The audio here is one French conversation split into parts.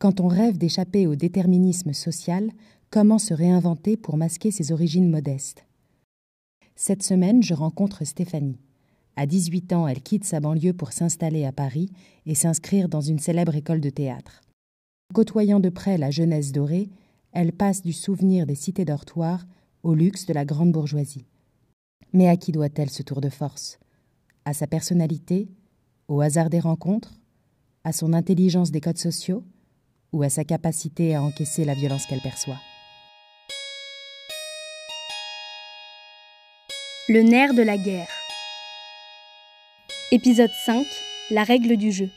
Quand on rêve d'échapper au déterminisme social, comment se réinventer pour masquer ses origines modestes? Cette semaine, je rencontre Stéphanie. À 18 ans, elle quitte sa banlieue pour s'installer à Paris et s'inscrire dans une célèbre école de théâtre. Côtoyant de près la jeunesse dorée, elle passe du souvenir des cités dortoirs au luxe de la grande bourgeoisie. Mais à qui doit-elle ce tour de force? À sa personnalité? Au hasard des rencontres? À son intelligence des codes sociaux? Ou à sa capacité à encaisser la violence qu'elle perçoit Le nerf de la guerre. Épisode 5 La règle du jeu.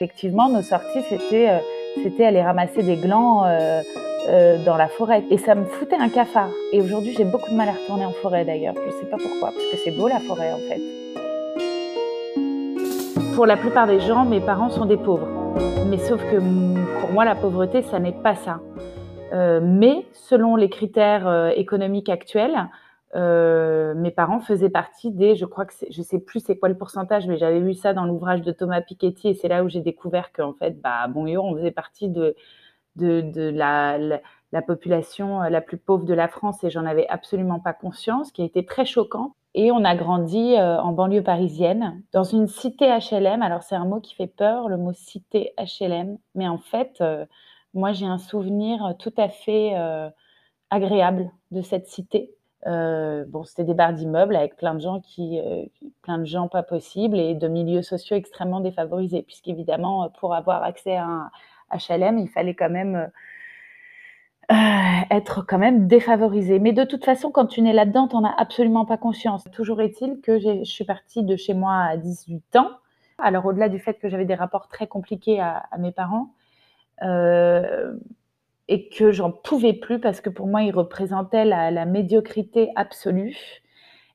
Effectivement, nos sorties, c'était euh, c'était aller ramasser des glands euh, euh, dans la forêt. Et ça me foutait un cafard. Et aujourd'hui, j'ai beaucoup de mal à retourner en forêt d'ailleurs. Je ne sais pas pourquoi, parce que c'est beau la forêt en fait. Pour la plupart des gens, mes parents sont des pauvres. Mais sauf que pour moi, la pauvreté, ça n'est pas ça. mais selon les critères économiques actuels, euh, mes parents faisaient partie des, je crois que je sais plus c'est quoi le pourcentage, mais j'avais vu ça dans l'ouvrage de Thomas Piketty et c'est là où j'ai découvert qu'en fait, bah, bon, on faisait partie de, la, la, population euh, la plus pauvre de la France et j'en avais absolument pas conscience, qui a été très choquant. Et on a grandi euh, en banlieue parisienne, dans une cité HLM. Alors c'est un mot qui fait peur, le mot cité HLM, mais en fait, moi j'ai un souvenir tout à fait agréable de cette cité. Euh, bon, c'était des barres d'immeubles avec plein de gens qui, euh, plein de gens pas possibles et de milieux sociaux extrêmement défavorisés, puisqu'évidemment, euh, pour avoir accès à un HLM, il fallait quand même être quand même défavorisé. Mais de toute façon, quand tu n'es là-dedans, tu n'en as absolument pas conscience. Toujours est-il que je suis partie de chez moi à 18 ans. Alors, au-delà du fait que j'avais des rapports très compliqués à, mes parents, euh, et que j'en pouvais plus parce que pour moi, il représentait la, médiocrité absolue.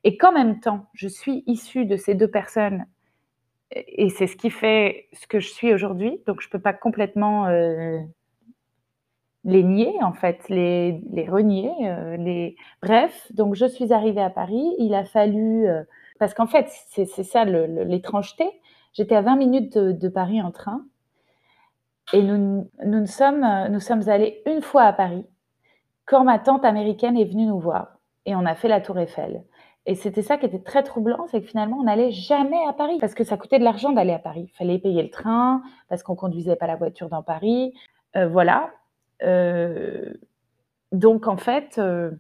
Et qu'en même temps, je suis issue de ces deux personnes et c'est ce qui fait ce que je suis aujourd'hui. Donc, je ne peux pas complètement euh, les nier, en fait, les, les renier. Euh, les... Bref, donc je suis arrivée à Paris. Il a fallu. Euh, parce qu'en fait, c'est ça l'étrangeté. J'étais à 20 minutes de Paris en train. Et nous, nous, sommes, nous sommes allés une fois à Paris quand ma tante américaine est venue nous voir et on a fait la Tour Eiffel. Et c'était ça qui était très troublant, c'est que finalement, on n'allait jamais à Paris parce que ça coûtait de l'argent d'aller à Paris. Il fallait payer le train parce qu'on conduisait pas la voiture dans Paris. Euh, voilà. Euh, donc, en fait, euh,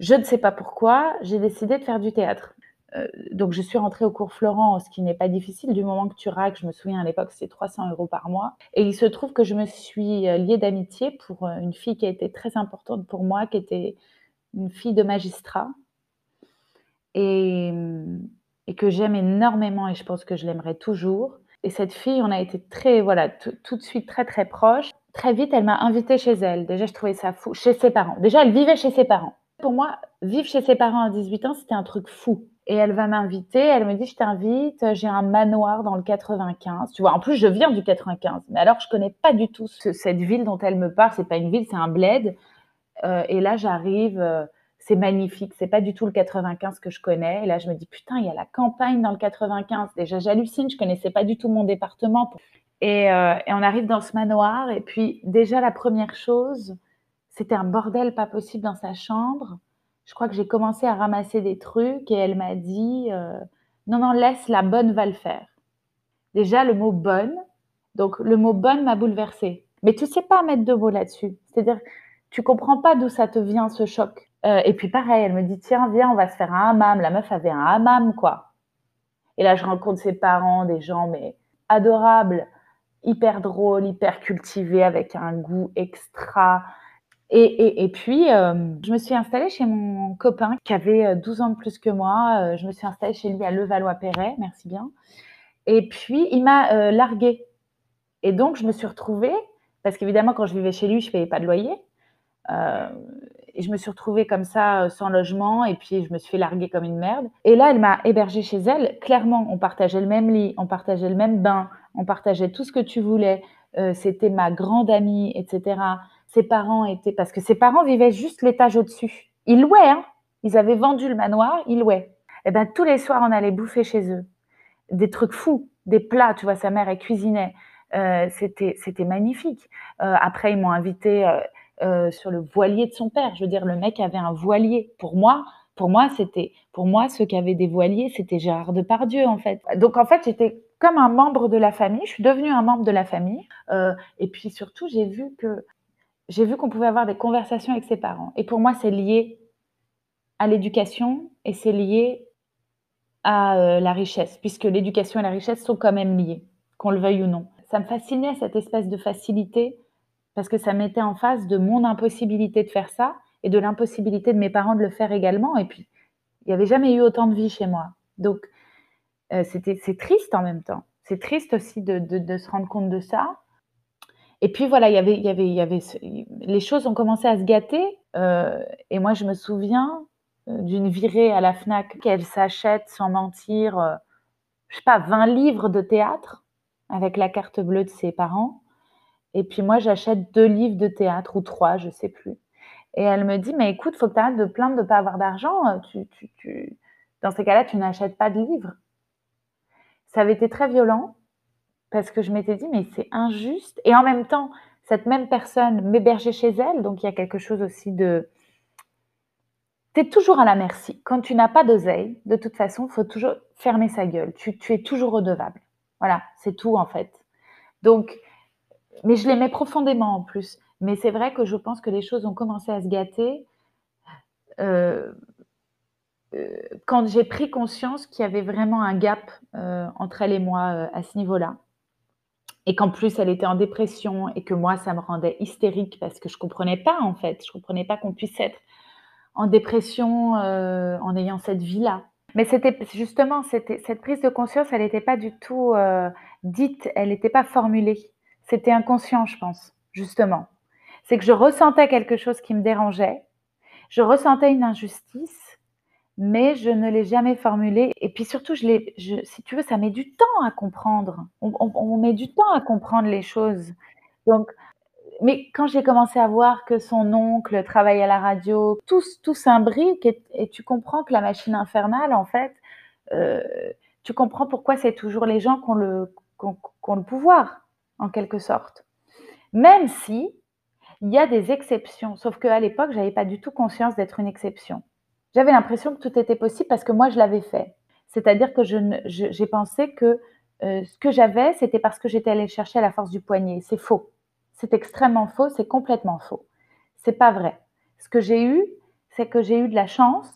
je ne sais pas pourquoi, j'ai décidé de faire du théâtre. Euh, donc je suis rentrée au cours Florent, ce qui n'est pas difficile du moment que tu raques. Je me souviens à l'époque, c'était 300 euros par mois. Et il se trouve que je me suis euh, liée d'amitié pour euh, une fille qui a été très importante pour moi, qui était une fille de magistrat et, et que j'aime énormément et je pense que je l'aimerai toujours. Et cette fille, on a été très, voilà, tout de suite très très proches. Très vite, elle m'a invitée chez elle. Déjà, je trouvais ça fou. Chez ses parents. Déjà, elle vivait chez ses parents. Pour moi, vivre chez ses parents à 18 ans, c'était un truc fou et elle va m'inviter. Elle me dit, je t'invite, j'ai un manoir dans le 95. Tu vois, en plus, je viens du 95. Mais alors, je connais pas du tout cette ville dont elle me parle. C'est pas une ville, c'est un bled. Euh, et là, j'arrive, euh, c'est magnifique. C'est pas du tout le 95 que je connais. Et là, je me dis, putain, il y a la campagne dans le 95. Déjà, j'hallucine. Je connaissais pas du tout mon département. Et, euh, et on arrive dans ce manoir. Et puis, déjà, la première chose, c'était un bordel pas possible dans sa chambre je crois que j'ai commencé à ramasser des trucs et elle m'a dit euh, non, non, laisse, la bonne va le faire. Déjà, le mot bonne, donc le mot bonne m'a bouleversée. Mais tu sais pas mettre de mots là-dessus. C'est-à-dire, tu comprends pas d'où ça te vient ce choc. Euh, et puis pareil, elle me dit tiens, viens, on va se faire un hammam. La meuf avait un hammam, quoi. Et là, je rencontre ses parents, des gens, mais adorables, hyper drôles, hyper cultivés, avec un goût extra. Et, puis, euh, je me suis installée chez mon copain qui avait 12 euh, ans de plus que moi. Je me suis installée chez lui à Levallois-Perret, merci bien. Et puis, il m'a larguée. Et donc, je me suis retrouvée, parce qu'évidemment, quand je vivais chez lui, je ne payais pas de loyer. Et je me suis retrouvée comme ça, sans logement, et puis je me suis fait larguer comme une merde. Et là, elle m'a hébergée chez elle. Clairement, on partageait le même lit, on partageait le même bain, on partageait tout ce que tu voulais. C'était ma grande amie, etc ses parents étaient, parce que ses parents vivaient juste l'étage au-dessus. Ils louaient, hein ils avaient vendu le manoir, ils louaient. Et eh ben tous les soirs, on allait bouffer chez eux. Des trucs fous. des plats. Tu vois, sa mère, elle cuisinait. Euh, c'était, magnifique. Euh, après, ils m'ont invité euh, sur le voilier de son père. Je veux dire, le mec avait un voilier. Pour moi, pour moi, c'était, pour moi, ceux qui avaient des voiliers, c'était Gérard Depardieu, en fait. Donc, en fait, j'étais comme un membre de la famille. Je suis devenue un membre de la famille. et puis, surtout, j'ai vu que, j'ai vu qu'on pouvait avoir des conversations avec ses parents. Et pour moi, c'est lié à l'éducation et c'est lié à la richesse, puisque l'éducation et la richesse sont quand même liées, qu'on le veuille ou non ça me fascinait cette espèce de facilité parce que ça mettait en face de mon impossibilité de faire ça et de l'impossibilité de mes parents de le faire également. Et puis, il n'y avait jamais eu autant de vie chez moi. Donc, euh, c'est triste en même temps. C'est triste aussi de, de, se rendre compte de ça. Et puis voilà, y il y avait, y avait, les choses ont commencé à se gâter. Euh, et moi, je me souviens euh, d'une virée à la Fnac qu'elle s'achète sans mentir, je sais pas, 20 livres de théâtre avec la carte bleue de ses parents. Et puis moi, j'achète deux livres de théâtre ou trois, je sais plus. Et elle me dit, mais écoute, faut que tu arrêtes de plaindre de ne pas avoir d'argent. Tu, tu, tu... Dans ces cas-là, tu n'achètes pas de livres. Ça avait été très violent parce que je m'étais dit, mais c'est injuste. Et en même temps, cette même personne m'hébergeait chez elle. Donc il y a quelque chose aussi de... Tu es toujours à la merci. Quand tu n'as pas d'oseille, de toute façon, faut toujours fermer sa gueule. Tu, tu es toujours redevable. Voilà, c'est tout en fait. Donc, mais je l'aimais profondément en plus. Mais c'est vrai que je pense que les choses ont commencé à se gâter euh, euh, quand j'ai pris conscience qu'il y avait vraiment un gap euh, entre elle et moi à ce niveau-là. Et qu'en plus, elle était en dépression et que moi, ça me rendait hystérique parce que je ne comprenais pas en fait. Je ne comprenais pas qu'on puisse être en dépression en ayant cette vie-là. Mais c'était justement, cette prise de conscience, elle n'était pas du tout dite, elle n'était pas formulée. C'était inconscient, je pense, justement. C'est que je ressentais quelque chose qui me dérangeait, je ressentais une injustice, mais je ne l'ai jamais formulée. Et puis surtout, je l'ai, si tu veux, ça met du temps à comprendre. On, met du temps à comprendre les choses. Donc, mais quand j'ai commencé à voir que son oncle travaillait à la radio, tout, tout s'imbrique et, et, tu comprends que la machine infernale, en fait, euh, tu comprends pourquoi c'est toujours les gens qui ont le, le pouvoir, en quelque sorte. Même si il y a des exceptions, sauf qu'à l'époque, je n'avais pas du tout conscience d'être une exception. J'avais l'impression que tout était possible parce que moi, je l'avais fait. C'est-à-dire que j'ai pensé que euh, ce que j'avais, c'était parce que j'étais allée chercher à la force du poignet. C'est faux. C'est extrêmement faux, c'est complètement faux. C'est pas vrai. Ce que j'ai eu, c'est que j'ai eu de la chance,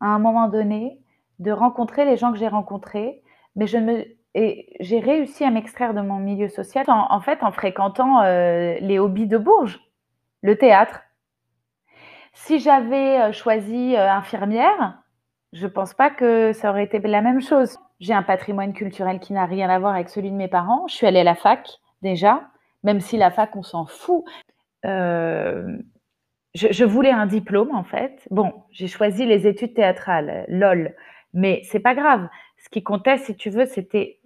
à un moment donné, de rencontrer les gens que j'ai rencontrés, mais je me et j'ai réussi à m'extraire de mon milieu social en, fait en fréquentant euh, les hobbies de Bourges, le théâtre. Si j'avais euh, choisi euh, infirmière, je ne pense pas que ça aurait été la même chose. J'ai un patrimoine culturel qui n'a rien à voir avec celui de mes parents. Je suis allée à la fac déjà même si la fac, on s'en fout. Euh, je, voulais un diplôme, en fait. Bon, j'ai choisi les études théâtrales, lol, mais c'est pas grave. Ce qui comptait, si tu veux, c'était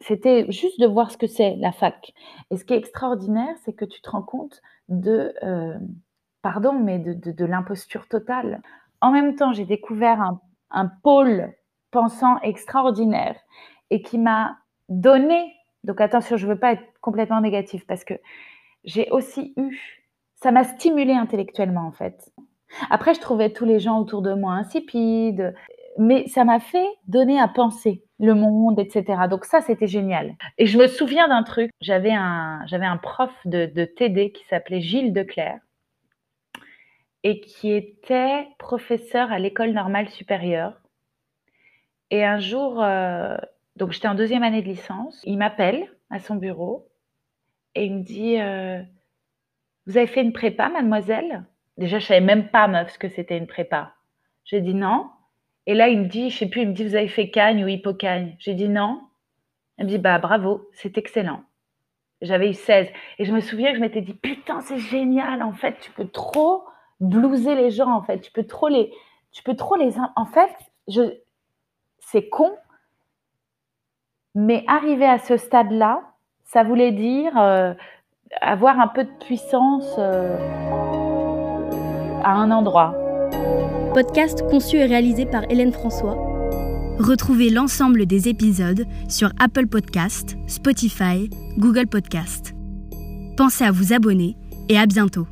c'était juste de voir ce que c'est la fac. Et ce qui est extraordinaire, c'est que tu te rends compte de, euh, pardon, mais de, l'imposture totale. En même temps, j'ai découvert un, un pôle pensant extraordinaire et qui m'a donné donc attention, je ne veux pas être complètement négative parce que j'ai aussi eu, ça m'a stimulé intellectuellement en fait. Après, je trouvais tous les gens autour de moi insipides, mais ça m'a fait donner à penser le monde, etc. Donc ça, c'était génial. Et je me souviens d'un truc, j'avais un, j'avais un prof de, TD qui s'appelait Gilles Declerc et qui était professeur à l'école normale supérieure. Et un jour, euh, donc j'étais en deuxième année de licence. Il m'appelle à son bureau et il me dit euh, Vous avez fait une prépa, mademoiselle? Déjà, je savais même pas, meuf, ce que c'était une prépa. J'ai dit non. Et là, il me dit, je sais plus, il me dit Vous avez fait Cagne ou Hippocagne J'ai dit non. Il me dit Bah bravo, c'est excellent. J'avais eu 16. Et je me souviens que je m'étais dit Putain, c'est génial, en fait, tu peux trop blouser les gens, en fait. Tu peux trop les. Tu peux trop les. En fait, je... c'est con, mais arriver à ce stade-là, ça voulait dire euh, avoir un peu de puissance euh, à un endroit. Podcast conçu et réalisé par Hélène François. Retrouvez l'ensemble des épisodes sur Apple Podcast, Spotify, Google Podcast. Pensez à vous abonner et à bientôt.